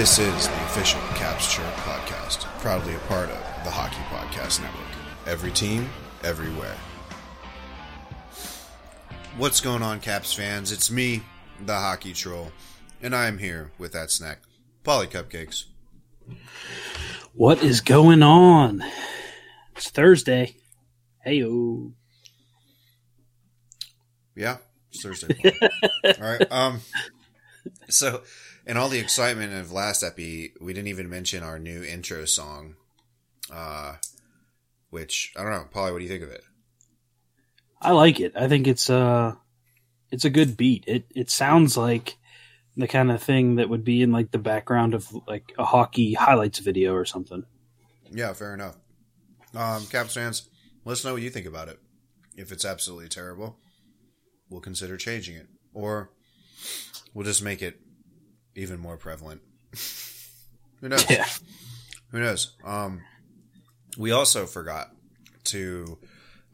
This is the official Caps Chirp podcast, proudly a part of the Hockey Podcast Network. Every team, everywhere. What's going on, Caps fans? It's me, the Hockey Troll, and I am here with that snack, Paulie Cupcakes. What is going on? It's Thursday. Hey, Yeah, it's Thursday. all right. Um. So, in all the excitement of last epi, we didn't even mention our new intro song. Uh, which I don't know, Paulie. What do you think of it? I like it. I think it's uh it's a good beat. It it sounds like the kind of thing that would be in like the background of like a hockey highlights video or something. Yeah, fair enough. Um, Caps fans, let us know what you think about it. If it's absolutely terrible, we'll consider changing it, or we'll just make it even more prevalent. Who knows? Yeah. Who knows? Um, we also forgot to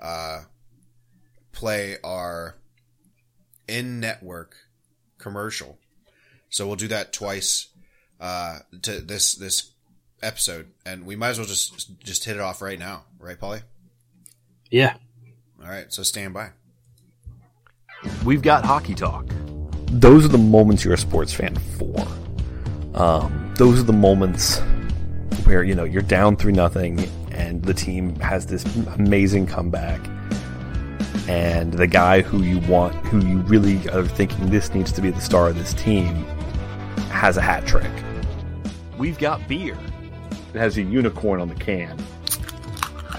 uh, play our in-network commercial, so we'll do that twice uh, to this this episode, and we might as well just just hit it off right now, right, Paulie? Yeah. All right, so stand by. We've got hockey talk. Those are the moments you're a sports fan for. Um, those are the moments where you know you're down three nothing, and the team has this amazing comeback, and the guy who you want, who you really are thinking this needs to be the star of this team, has a hat trick. We've got beer. It has a unicorn on the can.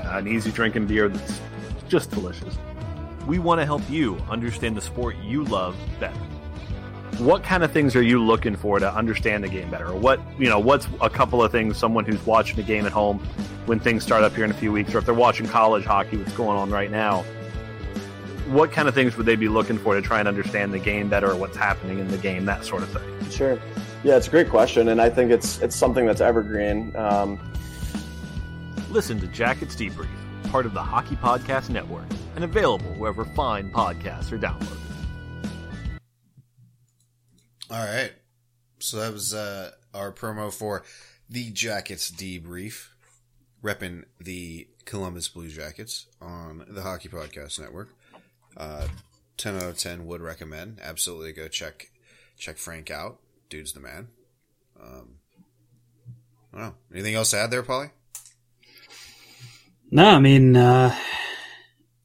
An easy drinking beer that's just delicious. We want to help you understand the sport you love better. What kind of things are you looking for to understand the game better? Or what you know, what's a couple of things someone who's watching the game at home when things start up here in a few weeks, or if they're watching college hockey, what's going on right now? What kind of things would they be looking for to try and understand the game better, or what's happening in the game, that sort of thing? Sure. Yeah, it's a great question, and I think it's it's something that's evergreen. Um, Listen to Jackets Debrief, part of the Hockey Podcast Network, and available wherever fine podcasts are downloaded. All right. So that was uh, our promo for the Jackets debrief, repping the Columbus Blue Jackets on the Hockey Podcast Network. Uh, 10 out of 10 would recommend. Absolutely go check check Frank out. Dude's the man. Um, I don't know. Anything else to add there, Paulie? No, I mean uh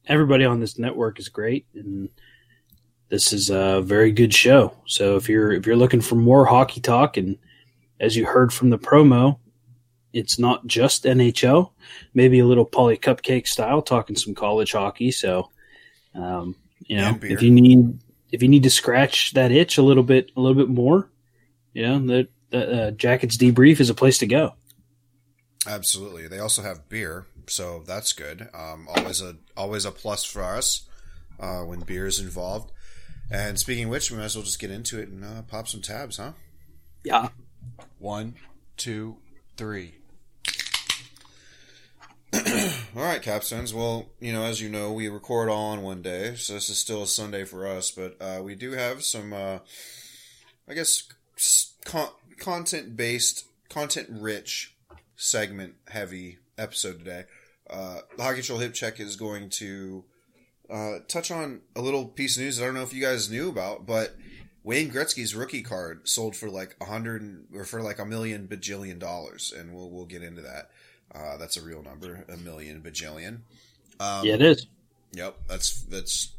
everybody on this network is great and this is a very good show. So if you're if you're looking for more hockey talk and as you heard from the promo, it's not just NHL, maybe a little Paulie Cupcake style talking some college hockey. So um, you know, if you need if you need to scratch that itch a little bit a little bit more, you know, uh, Jackets debrief is a place to go. Absolutely. They also have beer, so that's good. Um, always a always a plus for us uh, when beer is involved. And speaking of which, we might as well just get into it and uh, pop some tabs, huh? Yeah. One, two, three. all right, Capstones. Well, you know, as you know, we record all on one day, so this is still a Sunday for us. But uh, we do have some, uh, I guess, con- content based, content rich, segment heavy episode today. Uh, the Hockey Troll Hip Check is going to uh, touch on a little piece of news that I don't know if you guys knew about, but Wayne Gretzky's rookie card sold for like a hundred or for like a million bajillion dollars, and we'll we'll get into that. Uh, that's a real number, a million bajillion. Um, Yeah, it is. Yep, that's that's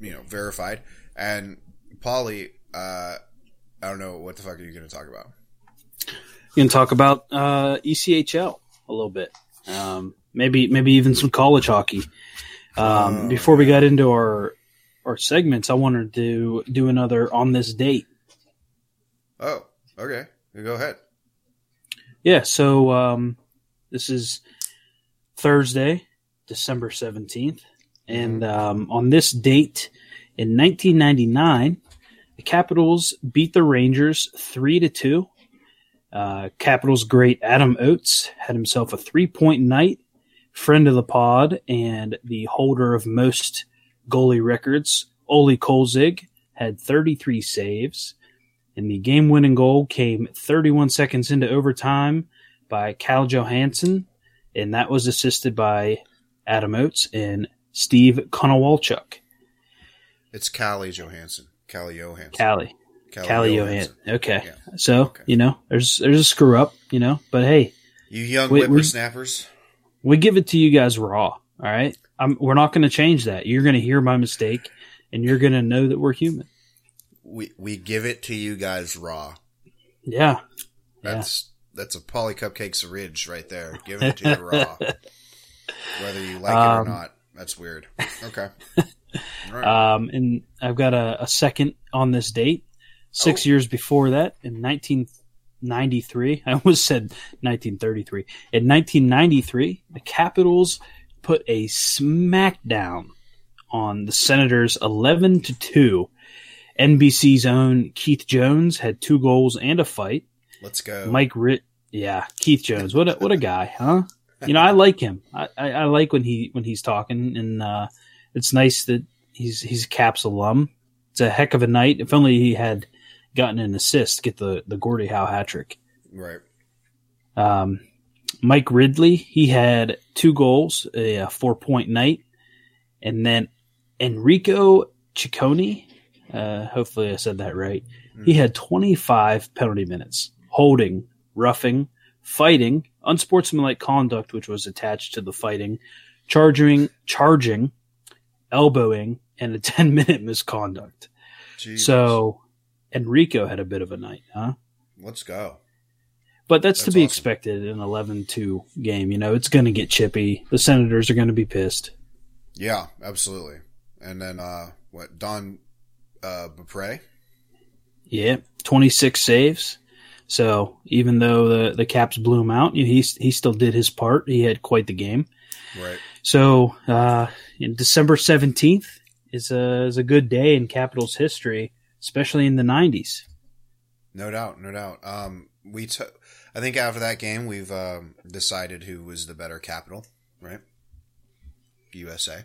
you know verified. And Paulie, uh, I don't know what the fuck are you going to talk about. You can talk about uh, ECHL a little bit, um, maybe maybe even some college hockey. Um, Oh, before we got into our our segments, I wanted to do another on this date. Oh, okay, go ahead. Yeah, so um, this is Thursday, December seventeenth, and um, on this date in 1999, the Capitals beat the Rangers three to two. Uh, Capitals great Adam Oates had himself a three point night. Friend of the pod and the holder of most goalie records, Olie Kolzig, had 33 saves. And the game winning goal came 31 seconds into overtime by Cal Johansson, and that was assisted by Adam Oates and Steve Konowalchuk. It's Calle Johansson. Calle Johansson. Calle. Calle Calle Johansson. Johansson. Okay. Yeah. So, Okay. you know, there's there's a screw up, you know, but hey, You young we- whippersnappers. we give it to you guys raw. All right. I'm, we're not going to change that. You're going to hear my mistake and you're going to know that we're human. We we give it to you guys raw. Yeah. Yeah. That's that's a Paulie Cupcakes Ridge right there. Give it to you raw. Whether you like it or Um, not. That's weird. Okay. Right. Um, and I've got a, a second on this date. Six Oh. years before that, in 1993, I almost said 1933. In 1993, the Capitals put a smackdown on the Senators 11 to 2. NBC's own Keith Jones had two goals and a fight. Let's go. Mike Ritt, yeah, Keith Jones. What a, what a guy, huh? You know, I like him. I, I, I like when he when he's talking, and uh, it's nice that he's he's a Caps alum. It's a heck of a night. If only he had gotten an assist, get the the Gordie Howe hat trick. Right. Um, Mike Ridley, he had two goals, a, four point night, and then Enrico Ciccone. Uh, hopefully, I said that right. He had 25 penalty minutes, holding, roughing, fighting, unsportsmanlike conduct, which was attached to the fighting, charging, charging, elbowing, and a 10 minute misconduct. Jesus. So Enrico had a bit of a night, huh? let's go. But that's, to be awesome. expected in an 11-2 game. You know, it's going to get chippy. The Senators are going to be pissed. Yeah, absolutely. And then uh what Don uh Beaupre? Yeah, 26 saves. So even though the, the Caps blew him out, he, he still did his part. He had quite the game. Right. So uh, in December 17th is a, is a good day in Capitals history, especially in the 90s. No doubt, no doubt. Um we t- I think after that game we've um decided who was the better capital, right? USA.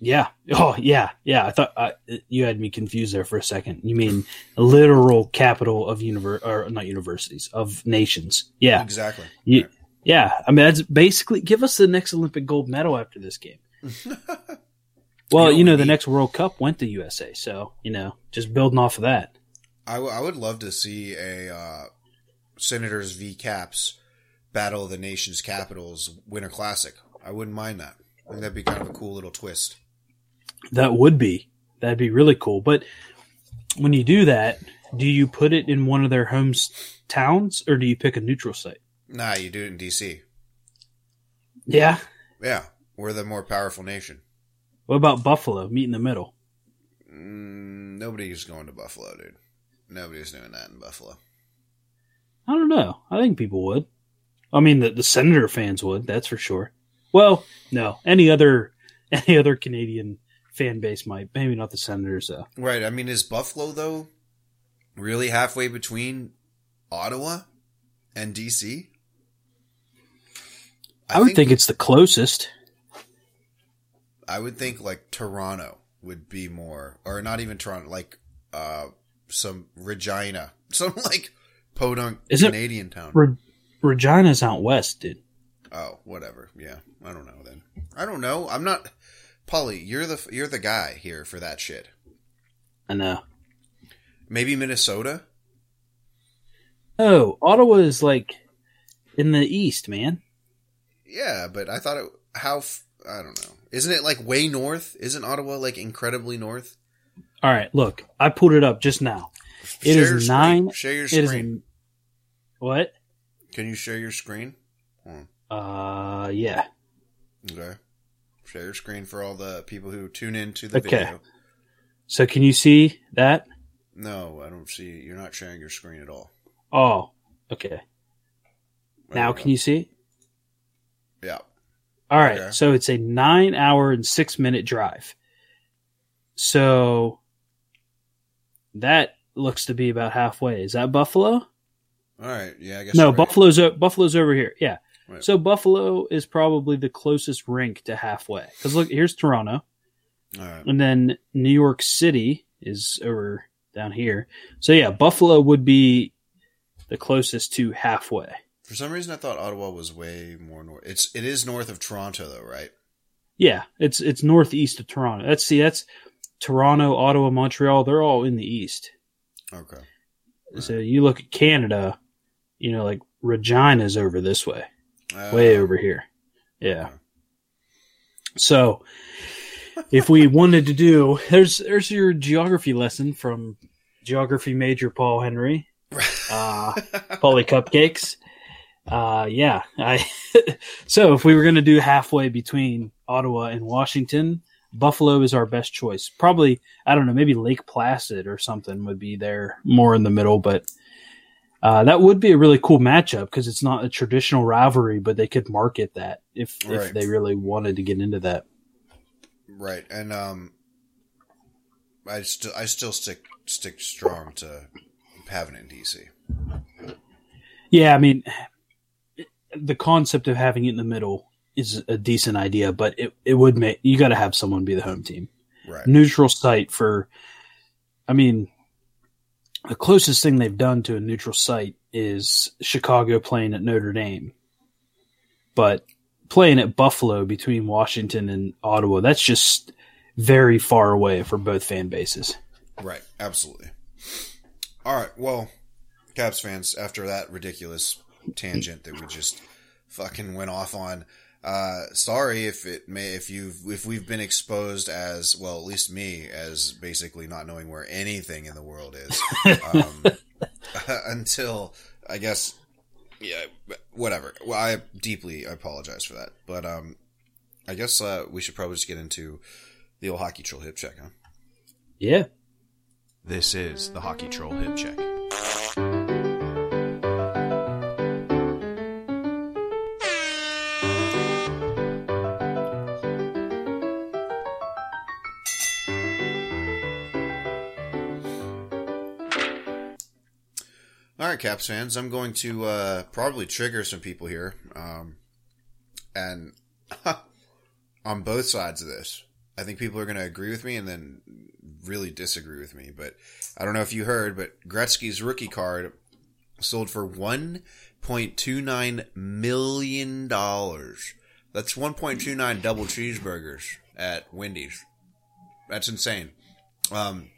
Yeah. Oh, yeah. Yeah. I thought uh, you had me confused there for a second. You mean literal capital of univer or not universities of nations? Yeah. Exactly. You- Yeah. I mean, that's basically give us the next Olympic gold medal after this game. Well, You you know, know, the next World Cup went to USA, so you know, just building off of that. I, w- I would love to see a uh, Senators v Caps Battle of the Nations Capitals Winter Classic. I wouldn't mind that. I think that'd be kind of a cool little twist. That would be that'd be really cool. But when you do that, do you put it in one of their home towns or do you pick a neutral site? Nah, you do it in DC. Yeah. Yeah, we're the more powerful nation. What about Buffalo? Meet in the middle. Mm, nobody's going to Buffalo, dude. Nobody's doing that in Buffalo. I don't know. I think people would. I mean, the, the Senator fans would. That's for sure. Well, no. Any other any other Canadian fan base might. Maybe not the Senators though. Right. I mean, is Buffalo though really halfway between Ottawa and DC? I, would think it's the closest. I would think like Toronto would be more, or not even Toronto, like uh some Regina, some like podunk Is it- Canadian town. Re- Regina's out west, dude. oh, whatever. Yeah, I don't know. Then I don't know. I'm not. Paulie, you're the you're the guy here for that shit. I know. Maybe Minnesota. Oh, Ottawa is like in the east, man. Yeah, but I thought it. How f- I don't know. Isn't it like way north? Isn't Ottawa like incredibly north? All right, look, I pulled it up just now. It Share is nine- Share your It is screen. in what? Can you share your screen? Uh, yeah. Okay. Share your screen for all the people who tune in to the Okay. video. So can you see that? No, I don't see. You're not sharing your screen at all. Oh, okay. There Now can you see? Yeah. All right. Okay. So it's a nine hour and six minute drive. So that looks to be about halfway. Is that Buffalo? All right. Yeah, I guess. No, right. Buffalo's o- Buffalo's over here. Yeah. Right. So Buffalo is probably the closest rink to halfway. Because look, here's Toronto, All right. and then New York City is over down here. So yeah, Buffalo would be the closest to halfway. For some reason, I thought Ottawa was way more north. It's it is north of Toronto, though, right? Yeah, it's it's northeast of Toronto. That's see, that's Toronto, Ottawa, Montreal. They're all in the east. Okay. So you look at Canada, you know, like Regina's over this way, Uh, way over here. Yeah. So if we wanted to do, there's there's your geography lesson from geography major Paul Henry, uh, Paulie Cupcakes. Uh, yeah, I. so if we were going to do halfway between Ottawa and Washington, Buffalo is our best choice. Probably, I don't know, maybe Lake Placid or something would be there more in the middle, but uh, that would be a really cool matchup because it's not a traditional rivalry, but they could market that if Right. if they really wanted to get into that. Right, and um, I still I still stick stick strong to having it in DC. Yeah, I mean, the concept of having it in the middle is a decent idea, but it, it would make you got to have someone be the home team. Right. Neutral site for, I mean, the closest thing they've done to a neutral site is Chicago playing at Notre Dame, but playing at Buffalo between Washington and Ottawa, that's just very far away for both fan bases. Right, absolutely. All right, well, Caps fans, after that ridiculous tangent that we just fucking went off on, uh, sorry if it may if you've if we've been exposed as well, at least me as basically not knowing where anything in the world is um, until I guess yeah, whatever. Well, I deeply apologize for that, but um, I guess uh, we should probably just get into the old hockey troll hip check, huh? Yeah. This is the Hockey Troll Hip Check. Right, Caps fans, I'm going to uh, probably trigger some people here, um, and on both sides of this. I think people are going to agree with me and then really disagree with me. But I don't know if you heard, but Gretzky's rookie card sold for one point two nine million dollars. That's one point two nine double cheeseburgers at Wendy's. That's insane. Um,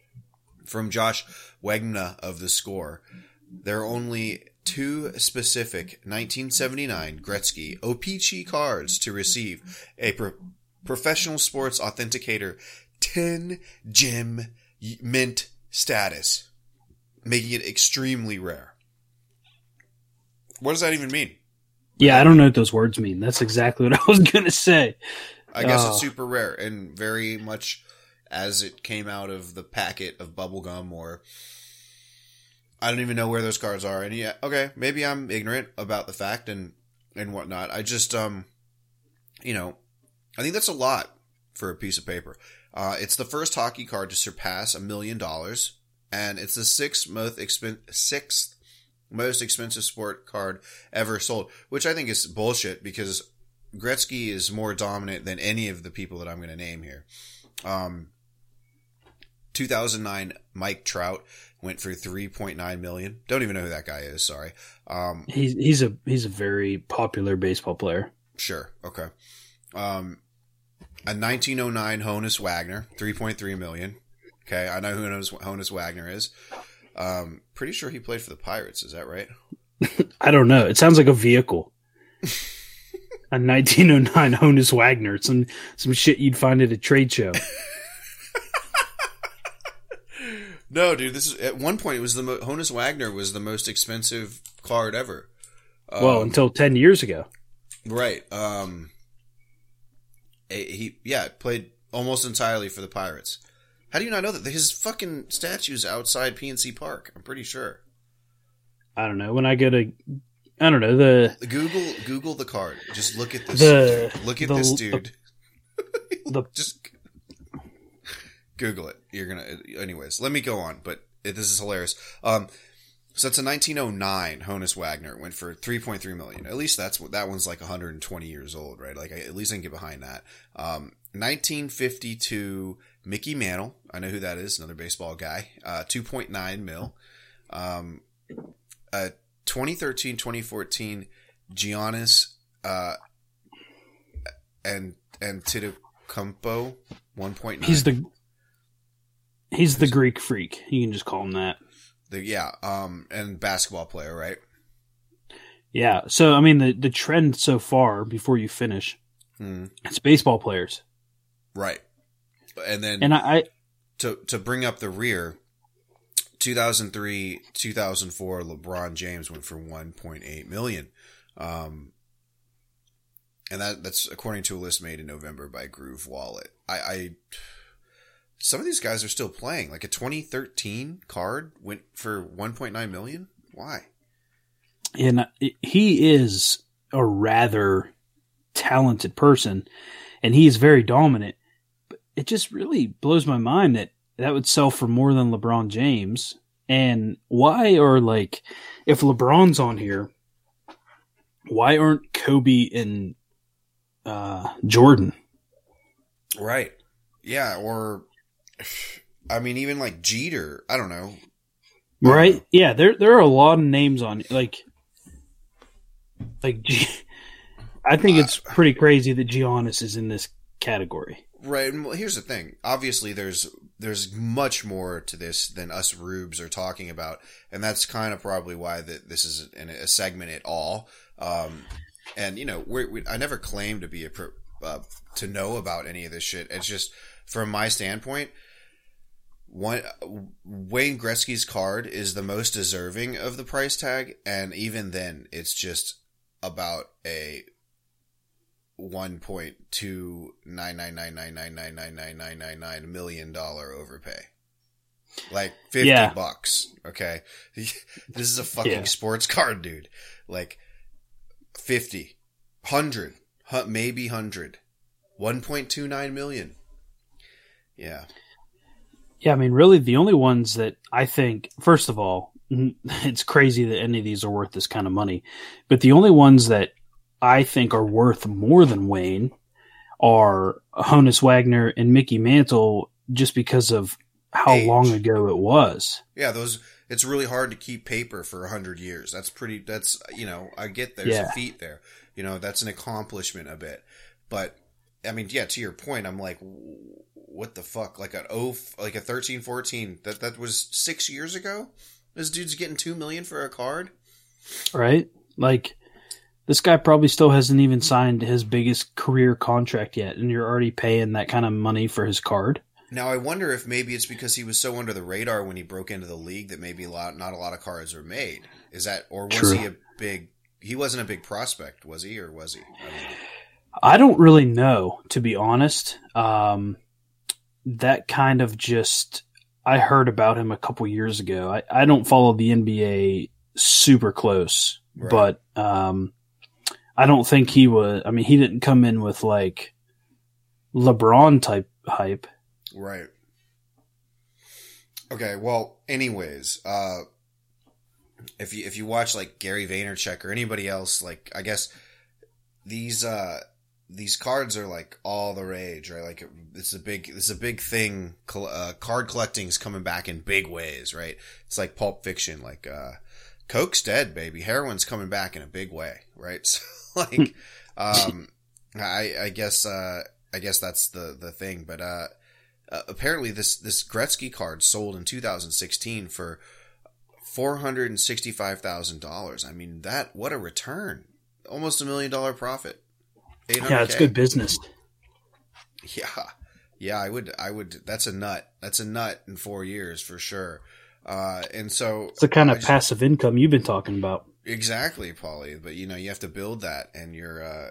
from Josh Wegman of the Score, there are only two specific 1979 Gretzky OPC cards to receive a pro- professional sports authenticator 10 gem mint status, making it extremely rare. What does that even mean? Yeah, I don't know what those words mean. That's exactly what I was going to say. I guess Oh. it's uh, super rare and very much as it came out of the packet of bubblegum or I don't even know where those cards are. And yeah, okay, maybe I'm ignorant about the fact and and whatnot. I just um you know, I think that's a lot for a piece of paper. Uh, it's the first hockey card to surpass a million dollars, and it's the sixth most expen- sixth most expensive sport card ever sold, which I think is bullshit because Gretzky is more dominant than any of the people that I'm going to name here. Um, 2009 Mike Trout went for 3.9 million. Don't even know who that guy is. Sorry. Um, He's he's a he's a very popular baseball player. Sure. Okay. Um, a 1909 Honus Wagner, 3.3 million. Okay, I know who Honus, Honus Wagner is. Um, pretty sure he played for the Pirates. Is that right? I don't know. It sounds like a vehicle. a 1909 Honus Wagner. Some some shit you'd find at a trade show. No, dude. This is at one point it was the mo- Honus Wagner was the most expensive card ever. Um, well, until 10 years ago. right. Um, he yeah played almost entirely for the Pirates. How do you not know that his fucking statue's outside PNC Park? I'm pretty sure. I don't know. When I go to I don't know, the Google Google the card. Just look at this. The- look at the- this dude. the Just Google it. You're gonna. Anyways, let me go on. But it, this is hilarious. Um, So that's a 1909 Honus Wagner went for 3.3 million. At least that's what that one's like 120 years old, right? Like I, at least I can get behind that. Um, 1952 Mickey Mantle, I know who that is, another baseball guy. Uh, 2.9 mil. Um, uh, 2013 2014 Giannis uh, and and Antetokounmpo 1.9. He's the he's the Greek freak. You can just call him that. The, yeah, um, and basketball player, right? Yeah. So I mean, the the trend so far, before you finish, Hmm. it's baseball players, Right. And then and I, I to to bring up the rear, 2003, 2004, LeBron James went for 1.8 million. Um, and that that's according to a list made in November by Groove Wallet. I, I some of these guys are still playing. Like a 2013 card went for 1.9 million. Why? and he is a rather talented person, and he is very dominant. But it just really blows my mind that that would sell for more than LeBron James. And why are like, if LeBron's on here, why aren't Kobe and uh, Jordan? Right. Yeah. Or, I mean, even like Jeter. I don't know. Right? Yeah, there there are a lot of names on like like G- I think it's pretty crazy that Giannis is in this category. Right. And well, here's the thing. Obviously, there's there's much more to this than us rubes are talking about, and that's kind of probably why that this is in a segment at all. Um, and you know, we're, we I never claim to be a pro, uh, to know about any of this shit. It's just from my standpoint. One Wayne Gretzky's card is the most deserving of the price tag, and even then, it's just about a one point two nine nine nine nine nine nine nine nine nine nine nine million dollar overpay. Like fifty Yeah. bucks. Okay. this is a fucking Yeah. sports card, dude. Like 50, 100, maybe 100. 1.29 million. Yeah. Yeah, I mean, really, the only ones that I think, first of all, it's crazy that any of these are worth this kind of money, but the only ones that I think are worth more than Wayne are Honus Wagner and Mickey Mantle, just because of how Age. long ago it was. Yeah, those it's really hard to keep paper for 100 years. That's pretty that's you know, I get there's Yeah. a feat there. You know, that's an accomplishment a bit. But I mean, yeah, to your point, I'm like what the fuck? Like an oh like a 13 14 that that was 6 years ago? This dude's getting 2 million for a card? right? Like this guy probably still hasn't even signed his biggest career contract yet, and you're already paying that kind of money for his card. Now I wonder if maybe it's because he was so under the radar when he broke into the league that maybe a lot not a lot of cards were made. Is that or was True. he a big he wasn't a big prospect, was he or was he? I don't know. I don't really know, to be honest. Um, that kind of just I heard about him a couple years ago. I, I don't follow the NBA super close, Right. but um, I don't think he was. I mean, he didn't come in with like LeBron type hype. Right. Okay, well, anyways, uh if you if you watch like Gary Vaynerchuk or anybody else, like I guess these uh these cards are like all the rage, right? Like it's a big it's a big thing. Uh, card collecting's coming back in big ways, right? It's like Pulp Fiction, like uh Coke's dead, baby. Heroin's coming back in a big way, right? So like um I I guess uh I guess that's the the thing, but uh uh, apparently this this Gretzky card sold in 2016 for four hundred and sixty five thousand dollars. I mean that what a return! Almost a million dollar profit. 800K. Yeah, it's good business. Yeah, yeah. I would I would. That's a nut. That's a nut in four years for sure. Uh, and so It's the kind of just- passive income you've been talking about. Exactly, Paulie. But you know, you have to build that, and you're uh,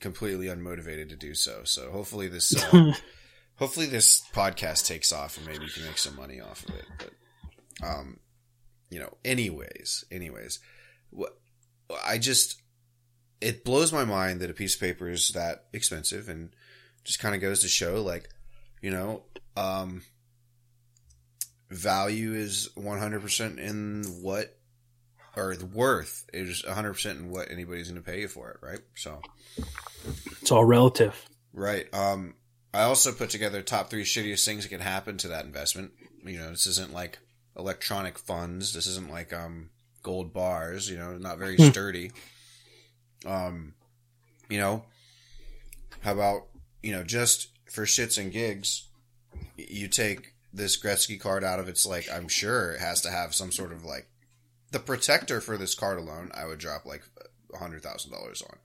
completely unmotivated to do so. So hopefully this, uh, hopefully this podcast takes off, and maybe you can make some money off of it. But, um, you know, anyways, anyways, what I just it blows my mind that a piece of paper is that expensive, and just kind of goes to show, like, you know, um. value is 100% in what or the worth is 100% in what anybody's going to pay you for it, right? So It's all relative. Right. Um, I also put together top three shittiest things that can happen to that investment. You know, this isn't like electronic funds. This isn't like um gold bars. You know, not very Hmm. sturdy. Um, you know, how about you know just for shits and gigs, you take this Gretzky card out of its like I'm sure it has to have some sort of like the protector for this card alone. I would drop like a hundred thousand dollars on.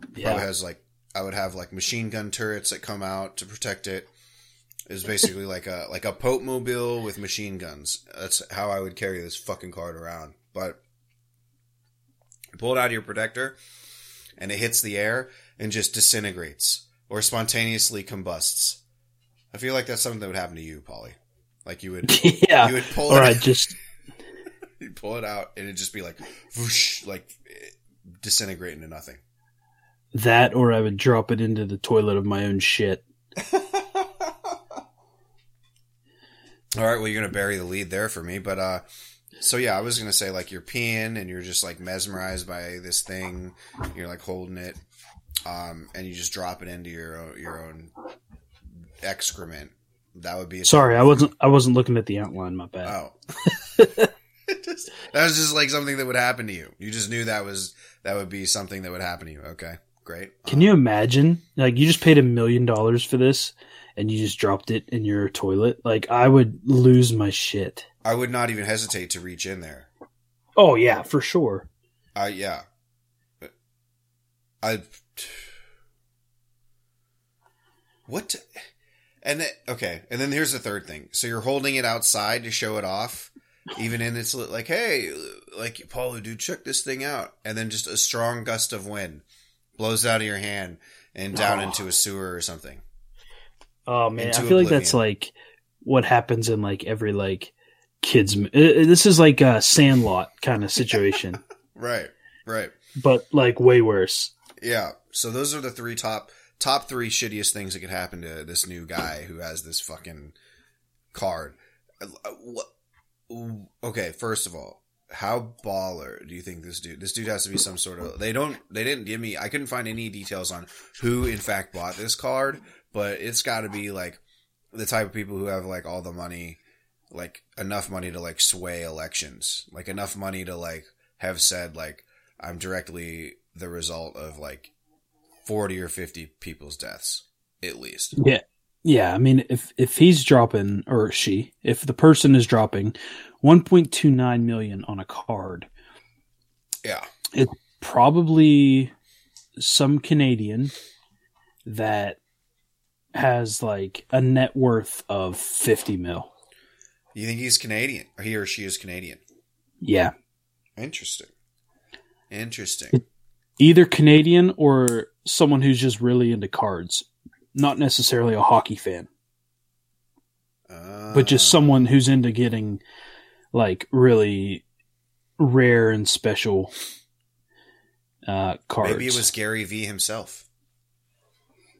Probably Yeah. has like I would have like machine gun turrets that come out to protect it. It's basically like a like a Pope mobile with machine guns. That's how I would carry this fucking card around. But pull it out of your protector, and it hits the air and just disintegrates or spontaneously combusts. I feel like that's something that would happen to you, Paulie. Like you would yeah. you would pull Or it I just you pull it out and it'd just be like whoosh, like disintegrate into nothing. that or I would drop it into the toilet of my own shit. All right, well, you're gonna bury the lead there for me, but uh, so yeah, I was gonna say like you're peeing and you're just like mesmerized by this thing, you're like holding it, um, and you just drop it into your own, your own excrement. That would be Sorry, I wasn't I wasn't looking at the outline, my bad. Oh, just- that was just like something that would happen to you. You just knew that was that would be something that would happen to you. Okay, great. Can you imagine? Like you just paid a million dollars for this and you just dropped it in your toilet? Like I would lose my shit. I would not even hesitate to reach in there. Oh yeah, for sure. I yeah. I what? And then, okay, and then here's the third thing. So you're holding it outside to show it off, even in its like, hey, like Paulo, dude, check this thing out, and then just a strong gust of wind blows out of your hand and down Oh. into a sewer or something. Oh man, Into I feel like that's like what happens in like every like kids. uh, uh, This is like a Sandlot kind of situation, Right, right. but like way worse. Yeah. So those are the three top top three shittiest things that could happen to this new guy who has this fucking card. Uh, what- Okay, first of all, how baller do you think this dude? This dude has to be some sort of. They don't. They didn't give me. I couldn't find any details on who in fact bought this card, but it's got to be like the type of people who have like all the money, like enough money to like sway elections, like enough money to like have said like I'm directly the result of like 40 or 50 people's deaths at least. Yeah. Yeah, I mean if if he's dropping or she, if the person is dropping 1.29 million on a card, Yeah. It's probably some Canadian that has like a net worth of 50 mil. You think he's Canadian? Or he or she is Canadian? Yeah. Interesting. Interesting. Either Canadian or someone who's just really into cards. Not necessarily a hockey fan, but just Ah. someone who's into getting like really rare and special uh cards. Maybe it was Gary V himself.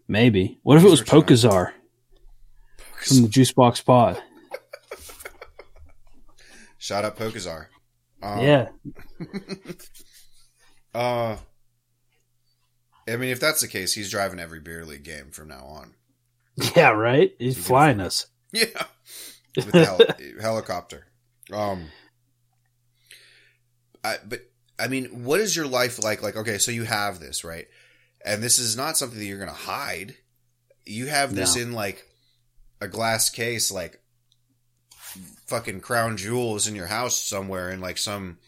Maybe. What if it was Pokazar from the Juicebox Pod? Shout out Pokazar. Um, yeah. Uh, I mean, if that's the case, he's driving every beer league game from now on. Yeah, right? He's can flying us. Yeah, with hel- helicopter. Um, I, but I mean, what is your life like? Like, okay, so you have this, right? And this is not something that you're going to hide. You have this No. in like a glass case, like fucking crown jewels in your house somewhere, in like some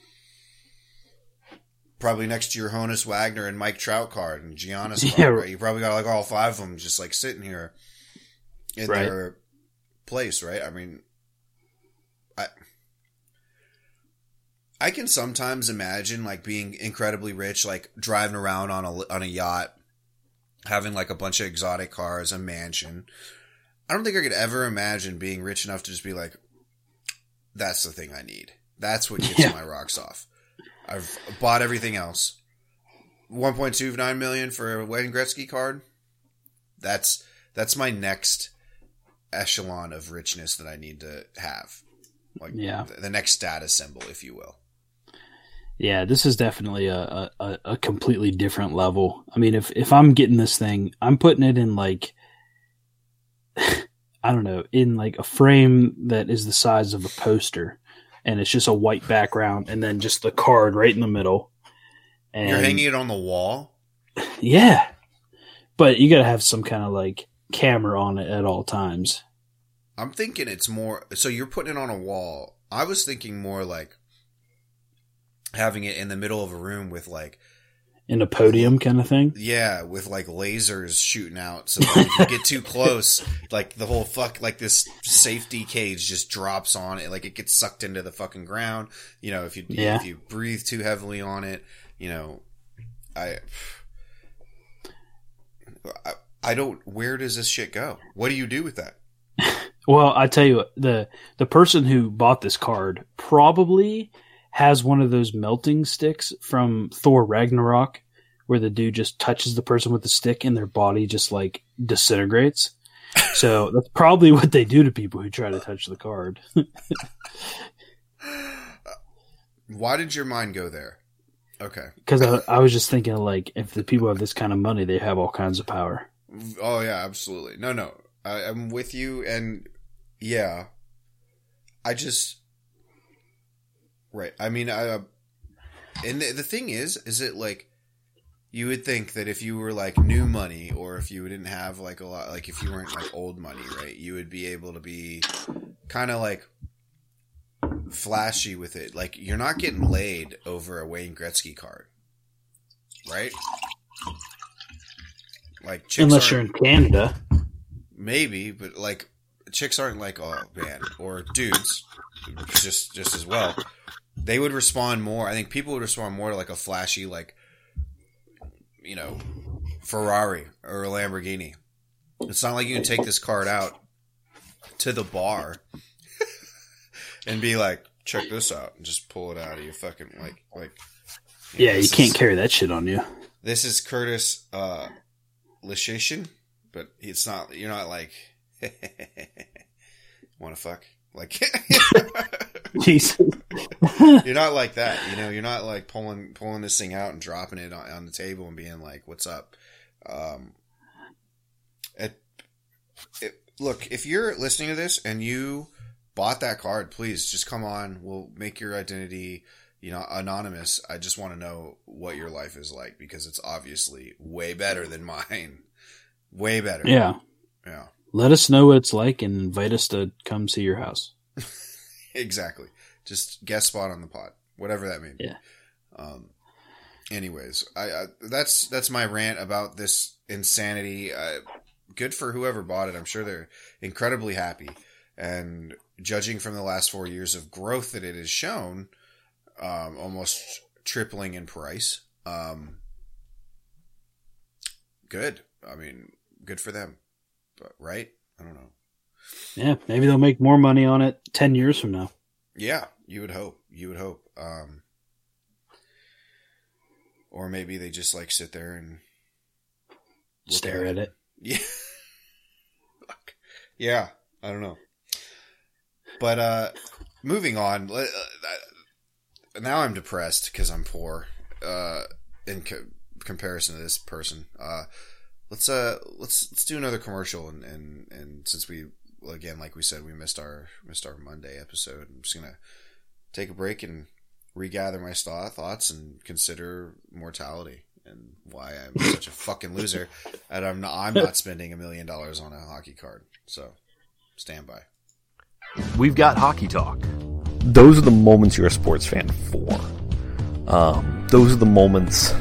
probably next to your Honus Wagner and Mike Trout card and Giannis card. Right? You probably got like all five of them just like sitting here in Right. their place, right? I mean, I I can sometimes imagine like being incredibly rich, like driving around on a on a yacht, having like a bunch of exotic cars, a mansion. I don't think I could ever imagine being rich enough to just be like, "That's the thing I need. That's what gets Yeah. my rocks off." I've bought everything else. 1.29 million for a Wayne Gretzky card. That's that's my next echelon of richness that I need to have. Like Yeah. the, the next status symbol, if you will. Yeah, this is definitely a, a, a completely different level. I mean, if if I'm getting this thing, I'm putting it in like I don't know, in like a frame that is the size of a poster, and it's just a white background, and then just the card right in the middle. And You're hanging it on the wall. yeah, but you got to have some kind of like camera on it at all times. I'm thinking it's more. So you're putting it on a wall. I was thinking more like having it in the middle of a room with like In a podium kind of thing. yeah, with like lasers shooting out. So that if you get too close, like the whole fuck, like this safety cage just drops on it. Like it gets sucked into the fucking ground. You know, if you Yeah. if you breathe too heavily on it, you know, I. I I don't. Where does this shit go? What do you do with that? Well, I tell you what, the the person who bought this card probably has one of those melting sticks from Thor Ragnarok where the dude just touches the person with the stick and their body just like disintegrates. So that's probably what they do to people who try to touch the card. Why did your mind go there? Okay. Because I, I was just thinking, like, if the people have this kind of money, they have all kinds of power. Oh yeah, absolutely. No, no, I, I'm with you, and yeah, I just right. I mean, I uh, and the, the thing is, is it like you would think that if you were like new money, or if you didn't have like a lot, like if you weren't like old money, right, you would be able to be kind of like flashy with it. Like you're not getting laid over a Wayne Gretzky card, right? Like chicks Unless you're in Canada. Maybe, but like chicks aren't like oh man or dudes just just as well. They would respond more. I think people would respond more to like a flashy like you know Ferrari or a Lamborghini. It's not like you can take this card out to the bar and be like, check this out, and just pull it out of your fucking like like. know, Yeah, you can't is- carry that shit on you. this is Curtis uh Lishation, but it's not you're not like wanna fuck? Like Jeez. you're not like that, you know, you're not like pulling pulling this thing out and dropping it on, on the table and being like, What's up? Um it, it look, if you're listening to this and you bought that card, please just come on. We'll make your identity, you know, anonymous. I just want to know what your life is like because it's obviously way better than mine. Way better. yeah. Yeah. Let us know what it's like and invite us to come see your house. Exactly. Just guest spot on the pot, whatever that may be. Yeah. Um. Anyways, I, I that's that's my rant about this insanity. Uh, good for whoever bought it. I'm sure they're incredibly happy. And judging from the last four years of growth that it has shown, um, almost tripling in price. Um, good. I mean, good for them. But right? I don't know. Yeah, maybe they'll make more money on it 10 years from now. Yeah, you would hope. You would hope. Um, or maybe they just like sit there and Stare at it. Yeah. Fuck. yeah, I don't know. But uh moving on. Uh, now I'm depressed because I'm poor. Uh, in co- comparison to this person. Uh, let's uh let's let's do another commercial and and and since we again like we said we missed our missed our Monday episode. I'm just gonna take a break and regather my thoughts and consider mortality and why I'm such a fucking loser and I'm not I'm not spending a million dollars on a hockey card. So stand by. We've got Hockey Talk. those are the moments you're a sports fan for. Um, those are the moments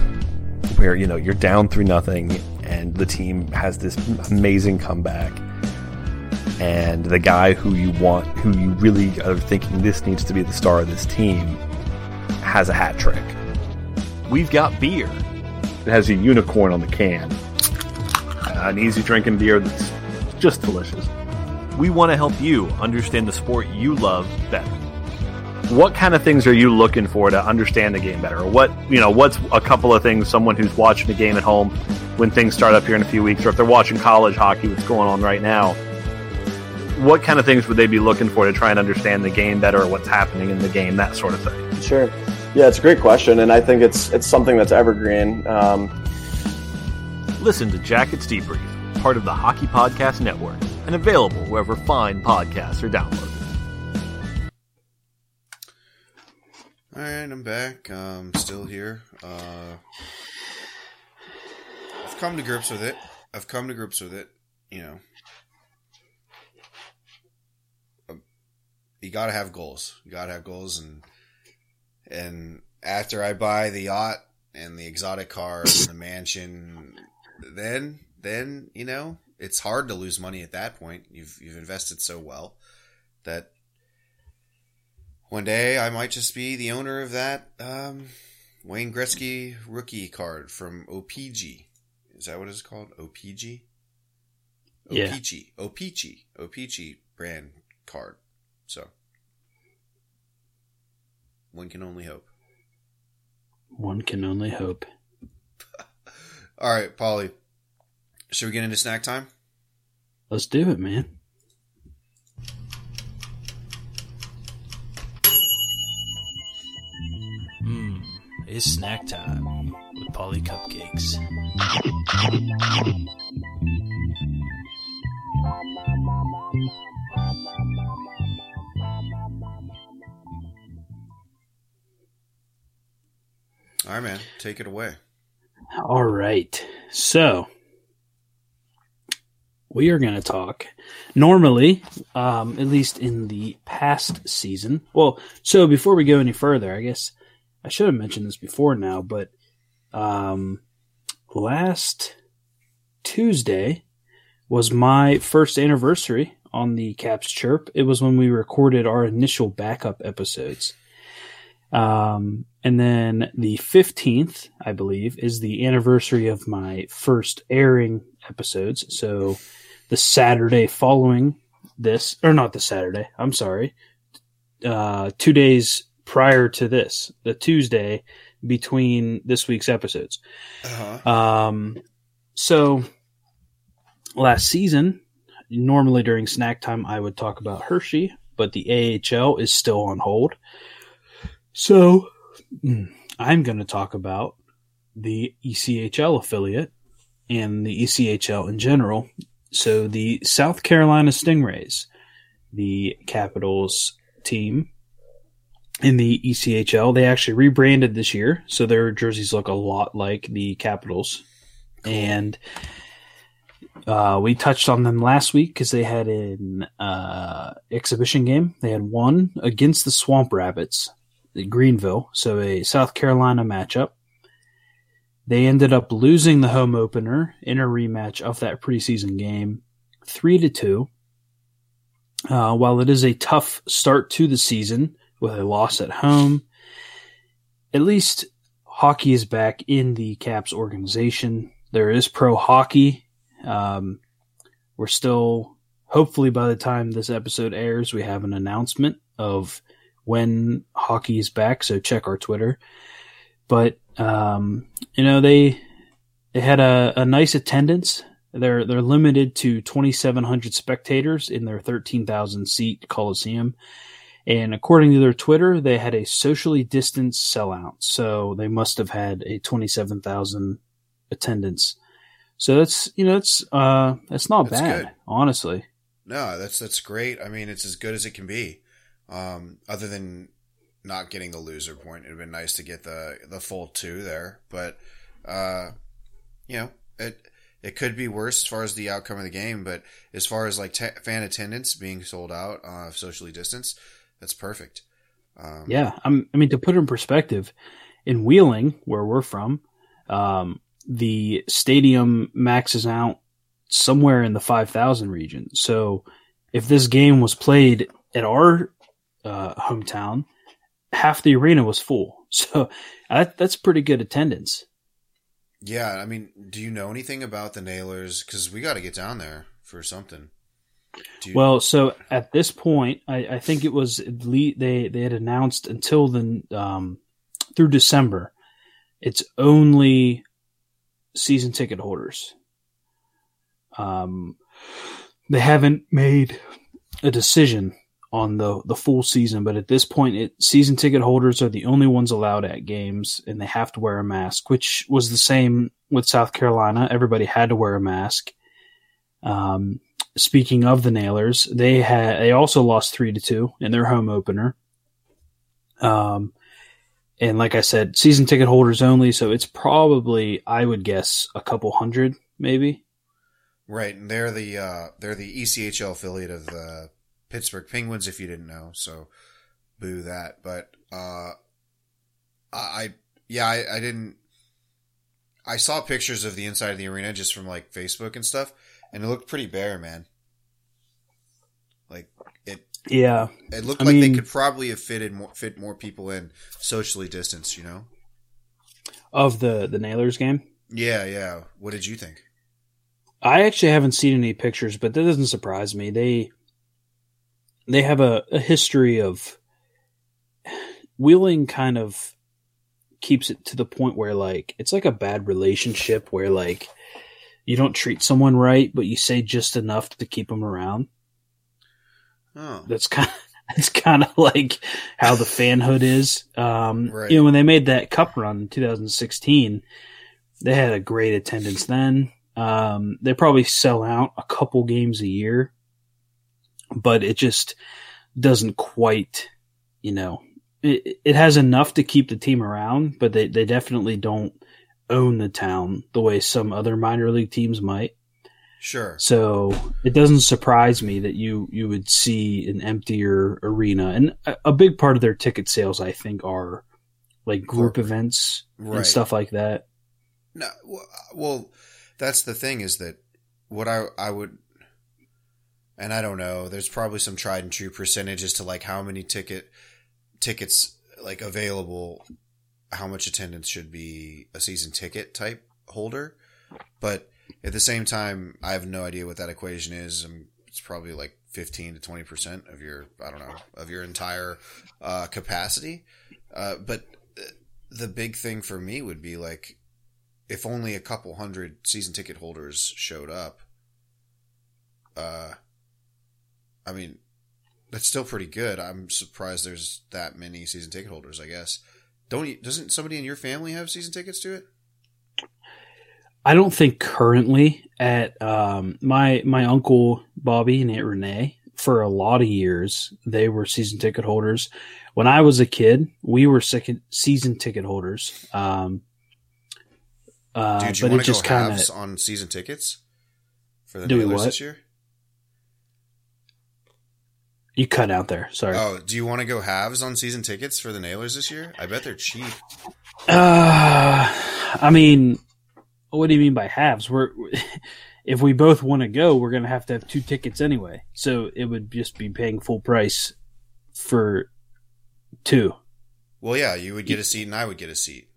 where you know you're down three nothing, and the team has this amazing comeback, and the guy who you want, who you really are thinking this needs to be the star of this team, has a hat trick. We've got beer. It has a unicorn on the can, an easy drinking beer that's just delicious. We want to help you understand the sport you love better. what kind of things are you looking for to understand the game better? What you know, what's a couple of things someone who's watching the game at home when things start up here in a few weeks, or if they're watching college hockey, what's going on right now? what kind of things would they be looking for to try and understand the game better, or what's happening in the game, that sort of thing? Sure. Yeah, it's a great question, and I think it's it's something that's evergreen. Um, Listen to Jackets Debrief, part of the Hockey Podcast Network, and available wherever fine podcasts are downloaded. All right, I'm back. Um, still here. Uh, I've come to grips with it. I've come to grips with it. You know, Um, you got to have goals. You got to have goals, and and after I buy the yacht and the exotic car and the mansion, then then you know it's hard to lose money at that point. You've you've invested so well that one day I might just be the owner of that um, Wayne Gretzky rookie card from OPG. Is that what it's called? OPG? Yeah. OPG. OPG. OPG brand card. So one can only hope. One can only hope. All right, Paulie. Should we get into snack time? Let's do it, man. Mmm, it's snack time with Paulie Cupcakes. All right, man. Take it away. All right. So we are going to talk normally, um, at least in the past season. Well, so before we go any further, I guess I should have mentioned this before now, but um, last Tuesday was my first anniversary on the Caps Chirp. It was when we recorded our initial backup episodes. Um, and then the 15th, I believe, is the anniversary of my first airing episodes. So the Saturday following this, or not the Saturday, I'm sorry, uh, two days prior to this, the Tuesday between this week's episodes. Uh-huh. Um, so last season, normally during snack time, I would talk about Hershey, but the AHL is still on hold. So mm, I'm going to talk about the ECHL affiliate and the ECHL in general. So the South Carolina Stingrays, the Capitals team in the ECHL, they actually rebranded this year, so their jerseys look a lot like the Capitals. And uh, we touched on them last week because they had an uh, exhibition game. They had one against the Swamp Rabbits, the Greenville, so a South Carolina matchup. They ended up losing the home opener in a rematch of that preseason game, three to two. Uh, while it is a tough start to the season with a loss at home, at least hockey is back in the Caps organization. There is pro hockey. Um, we're still, hopefully, by the time this episode airs, we have an announcement of when hockey is back. So check our Twitter. But um, you know they they had a, a nice attendance. They're they're limited to 2,700 spectators in their 13,000 seat Coliseum. And according to their Twitter, they had a socially distanced sellout. So they must have had a 27,000 attendance. So that's, you know, it's, uh, that's not That's bad, good. honestly. No, that's that's great. I mean, it's as good as it can be. Um, other than not getting the loser point, it'd been nice to get the the full two there. But uh, you know, it it could be worse as far as the outcome of the game. But as far as like ta fan attendance being sold out, uh, socially distanced, that's perfect. Um, Yeah, I'm, I mean, to put it in perspective, in Wheeling, where we're from, um, the stadium maxes out somewhere in the 5,000 region. So if this game was played at our uh, hometown, half the arena was full. So that, that's pretty good attendance. yeah. I mean, do you know anything about the Nailers? Because we got to get down there for something. You, Well, so at this point, I, I think it was le- they they had announced until the um, through December, it's only season ticket holders. Um, they haven't made a decision on the the full season, but at this point, it, season ticket holders are the only ones allowed at games, and they have to wear a mask, which was the same with South Carolina. Everybody had to wear a mask. Um, speaking of the Nailers, they had they also lost three to two in their home opener. Um, and like I said, season ticket holders only, so it's probably I would guess a couple hundred, maybe. Right, and they're the uh, they're the ECHL affiliate of the Pittsburgh Penguins. If you didn't know, so boo that. But uh, I yeah, I, I didn't. I saw pictures of the inside of the arena just from like Facebook and stuff, and it looked pretty bare, man. Like it, Yeah, it looked I like mean- they could probably have fitted more, fit more people in socially distanced. You know? of the the Nailers game. Yeah, yeah. What did you think? I actually haven't seen any pictures, but that doesn't surprise me. They they have a, a history of Wheeling kind of keeps it to the point where like it's like a bad relationship where like you don't treat someone right, but you say just enough to keep them around. Oh, That's kind of that's kind of like how the fanhood is. Um, Right. You know, when they made that cup run in 2016, they had a great attendance then. Um, they probably sell out a couple games a year, but it just doesn't quite, you know, it, it has enough to keep the team around, but they, they definitely don't own the town the way some other minor league teams might. sure. So it doesn't surprise me that you you would see an emptier arena, and a, a big part of their ticket sales, I think, are like group Corporate. events Right. and stuff like that. No, well, well, that's the thing is that what I I would, and I don't know. There's probably some tried and true percentages to like how many ticket tickets like available, how much attendance should be a season ticket type holder, but at the same time, I have no idea what that equation is. Um it's probably like 15 to 20 percent of your I don't know of your entire uh, capacity. Uh, but the big thing for me would be like if only a couple hundred season ticket holders showed up, uh, I mean, that's still pretty good. I'm surprised there's that many season ticket holders. I guess don't you, doesn't somebody in your family have season tickets to it? I don't think currently at um, my my uncle Bobby and Aunt Renee for a lot of years they were season ticket holders. When I was a kid, we were second season ticket holders. Um, uh, Dude, you but it just kind of on season tickets for the Do what? this year? You cut out there. Sorry. Oh, do you want to go halves on season tickets for the Nailers this year? I bet they're cheap. Uh, I mean, what do you mean by halves? We're if we both want to go, we're gonna have to have two tickets anyway. So it would just be paying full price for two. Well, yeah, you would get a seat and I would get a seat.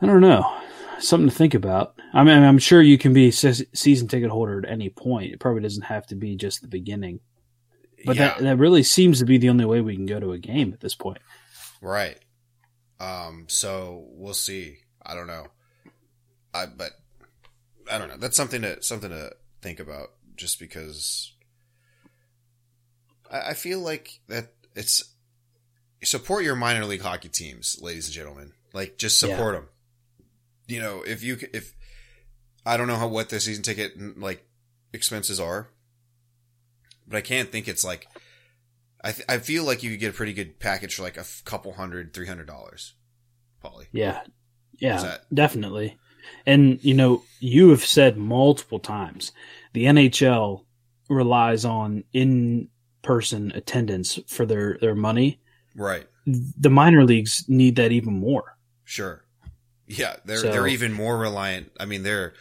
I don't know. Something to think about. I mean, I'm sure you can be a season ticket holder at any point. It probably doesn't have to be just the beginning. But yeah, that that really seems to be the only way we can go to a game at this point. right. Um, so we'll see. I don't know. I but I don't know. That's something to something to think about. Just because I, I feel like that it's support your minor league hockey teams, ladies and gentlemen. Like just Yeah. support them. You know, if you if I don't know how what the season ticket like expenses are, but I can't think it's like I th- I feel like you could get a pretty good package for like a f- couple hundred, three hundred dollars. Paulie. Yeah. Yeah, that- definitely. And, you know, you have said multiple times the NHL relies on in person attendance for their, their money. Right. The minor leagues need that even more. Sure. Yeah, they're So- they're even more reliant. I mean, they're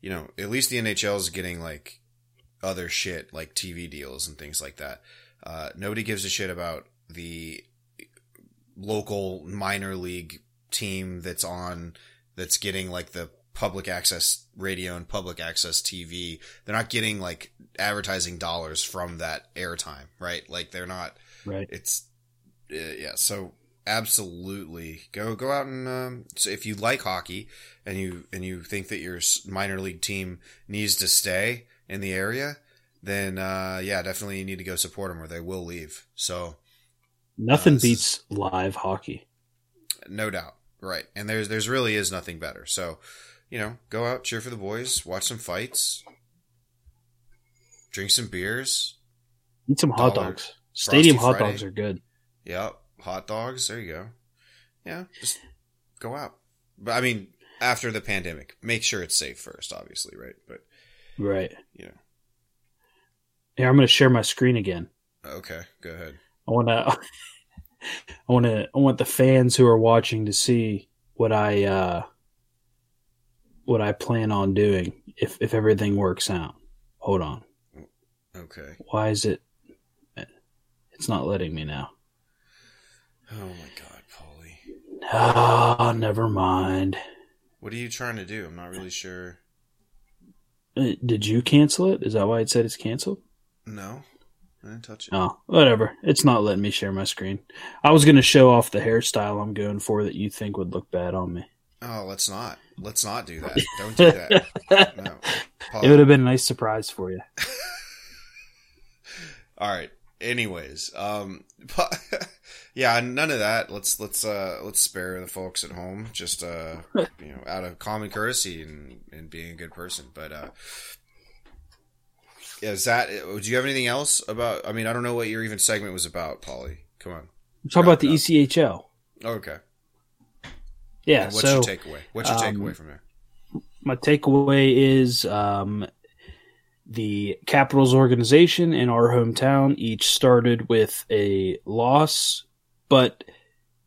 you know at least the NHL is getting like other shit like TV deals and things like that. Uh, nobody gives a shit about the local minor league team that's on that's getting like the public access radio and public access TV. They're not getting like advertising dollars from that airtime, right? Like they're not Right. it's uh, yeah so absolutely go go out and um, so if you like hockey and you and you think that your minor league team needs to stay in the area then uh, yeah, definitely you need to go support them or they will leave. So Nothing this beats live hockey. no doubt, right? And there's there's really is nothing better. So you know, go out, cheer for the boys, watch some fights, drink some beers. Eat some hot Dollar. dogs. Stadium hot Friday. dogs are good. Yep, hot dogs. There you go. Yeah, just go out. But I mean, after the pandemic, make sure it's safe first, obviously, right? But Right. you know, Here, I'm going to share my screen again. okay, go ahead. I want to. I want to. I want the fans who are watching to see what I uh, what I plan on doing if if everything works out. Hold on. Okay. Why is it? It's not letting me now. Oh my God, Paulie, Ah, never mind. what are you trying to do? I'm not really sure. Uh, Did you cancel it? Is that why it said it's canceled? No, I didn't touch it. Oh, whatever. It's not letting me share my screen. I was going to show off the hairstyle I'm going for that you think would look bad on me. Oh, let's not. Let's not do that. Don't do that. No. It would have been a nice surprise for you. All right. Anyways, um, but, yeah, none of that. Let's let's uh let's spare the folks at home just uh you know out of common courtesy and and being a good person. But uh, yeah, is that? Do you have anything else about? I mean, I don't know what your even segment was about, Paulie. Come on. Talk about the it ECHL. Okay. Yeah, And what's so your takeaway? What's your um, takeaway from there? my takeaway is um, the Capitals organization in our hometown each started with a loss, but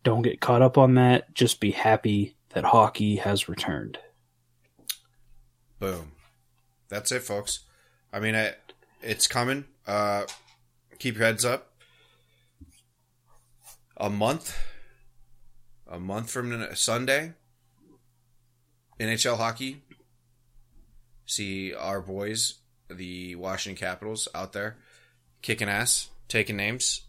don't get caught up on that. Just be happy that hockey has returned. Boom. That's it, folks. I mean, I, it's coming. Uh, keep your heads up. A month, a month from Sunday, NHL hockey. See our boys, the Washington Capitals, out there kicking ass, taking names.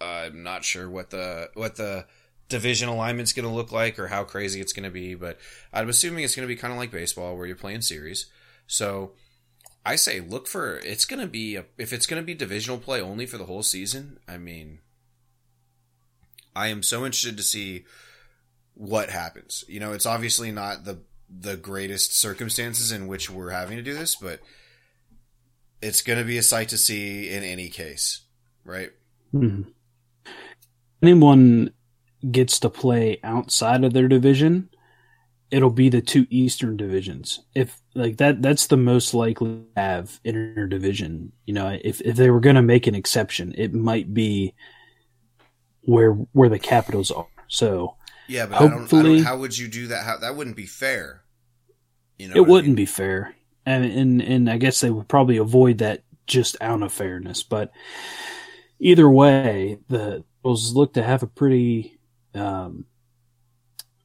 I'm not sure what the what the division alignment's going to look like or how crazy it's going to be, but I'm assuming it's going to be kind of like baseball where you're playing series. So I say look for it's going to be a, if it's going to be divisional play only for the whole season. I mean, I am so interested to see what happens. You know, it's obviously not the the greatest circumstances in which we're having to do this, but it's going to be a sight to see in any case, right? Mhm. Anyone gets to play outside of their division, it'll be the two Eastern divisions. If like that, that's the most likely to have interdivision. You know, if if they were going to make an exception, it might be where where the Capitals are. So Yeah, but I don't, I Hopefully- don't. How would you do that? How, that wouldn't be fair. You know, it wouldn't mean? be fair, and and and I guess they would probably avoid that just out of fairness. But either way, the Bulls look to have a pretty um,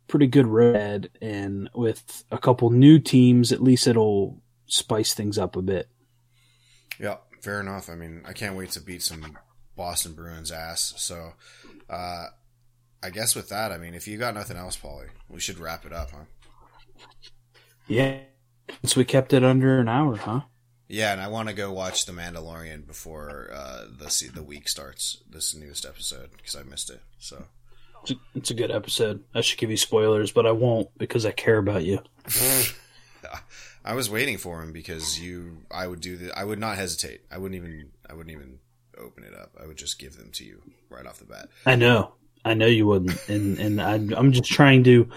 pretty good road, and with a couple new teams, at least it'll spice things up a bit. Yeah, fair enough. I mean, I can't wait to beat some Boston Bruins ass. So, uh, I guess with that, I mean, if you got nothing else, Paulie, we should wrap it up, huh? Yeah, since we kept it under an hour, huh? Yeah, and I want to go watch The Mandalorian before uh, the the week starts. This newest episode because I missed it. So, It's a, it's a good episode. I should give you spoilers, but I won't because I care about you. I was waiting for him because you. I would do the. I would not hesitate. I wouldn't even. I wouldn't even open it up. I would just give them to you right off the bat. I know, I know you wouldn't, and and I, I'm just trying to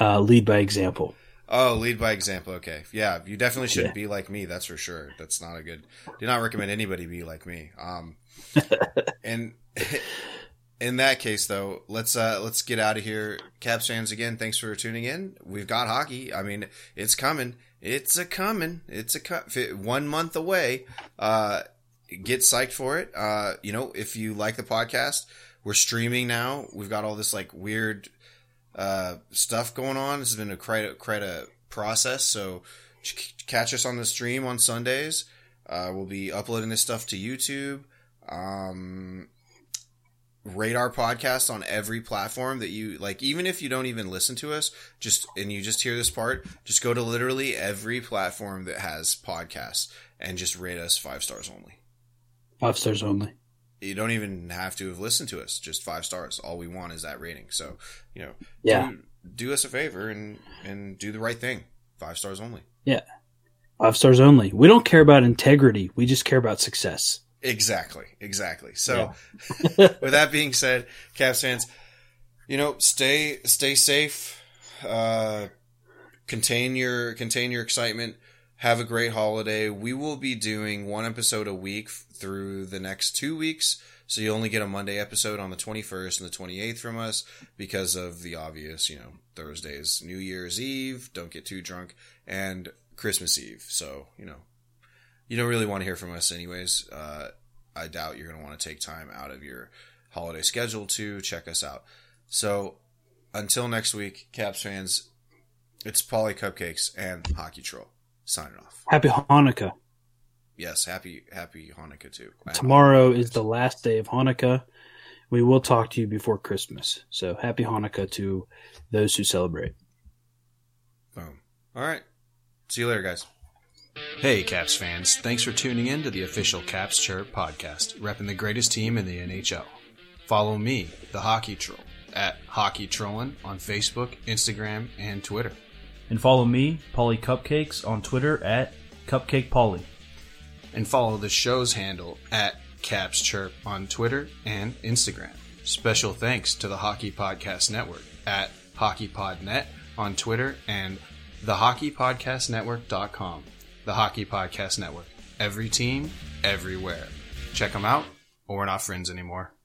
uh, lead by example. Oh, lead by example. Okay. Yeah, you definitely shouldn't Yeah. be like me. That's for sure. That's not a good. Do not recommend anybody be like me. Um, and in that case, though, let's uh let's get out of here. Caps fans, again, thanks for tuning in. We've got hockey. I mean, it's coming. It's a coming. It's a cut. One month away. Uh, get psyched for it. Uh, you know, if you like the podcast, we're streaming now. We've got all this like weird uh, stuff going on. This has been a quite a, quite a process. So ch- catch us on the stream on Sundays. Uh, we'll be uploading this stuff to YouTube. Um, rate our podcast on every platform that you like. Even if you don't even listen to us, just and you just hear this part, just go to literally every platform that has podcasts and just rate us five stars only. Five stars only. You don't even have to have listened to us; just five stars. All we want is that rating. So, you know, Yeah. do, do us a favor and and do the right thing. Five stars only. Yeah. Five stars only. We don't care about integrity. We just care about success. Exactly, exactly. So, with that being said, Caps fans, you know, stay stay safe. Uh, contain your contain your excitement. Have a great holiday. We will be doing one episode a week through the next two weeks. So you only get a Monday episode on the 21st and the 28th from us because of the obvious, you know, Thursdays, New Year's Eve, don't get too drunk, and Christmas Eve. So, you know, you don't really want to hear from us anyways. Uh, I doubt you're going to want to take time out of your holiday schedule to check us out. So until next week, Caps fans, it's Paulie Cupcakes and Hockey Troll signing off. Happy Hanukkah. Yes, happy happy Hanukkah too. Tomorrow is the last day of Hanukkah. We will talk to you before Christmas. So happy Hanukkah to those who celebrate. Boom. All right. See you later, guys. Hey, Caps fans. Thanks for tuning in to the official Caps Chirp podcast, repping the greatest team in the NHL. Follow me, the Hockey Troll, at Hockey Trollin on Facebook, Instagram, and Twitter. And follow me, Paulie Cupcakes, on Twitter at Cupcake Paulie. And follow the show's handle at Caps Chirp on Twitter and Instagram. Special thanks to the Hockey Podcast Network at HockeyPodNet on Twitter and thehockeypodcastnetwork.com. The Hockey Podcast Network. Every team, everywhere. Check them out, or we're not friends anymore.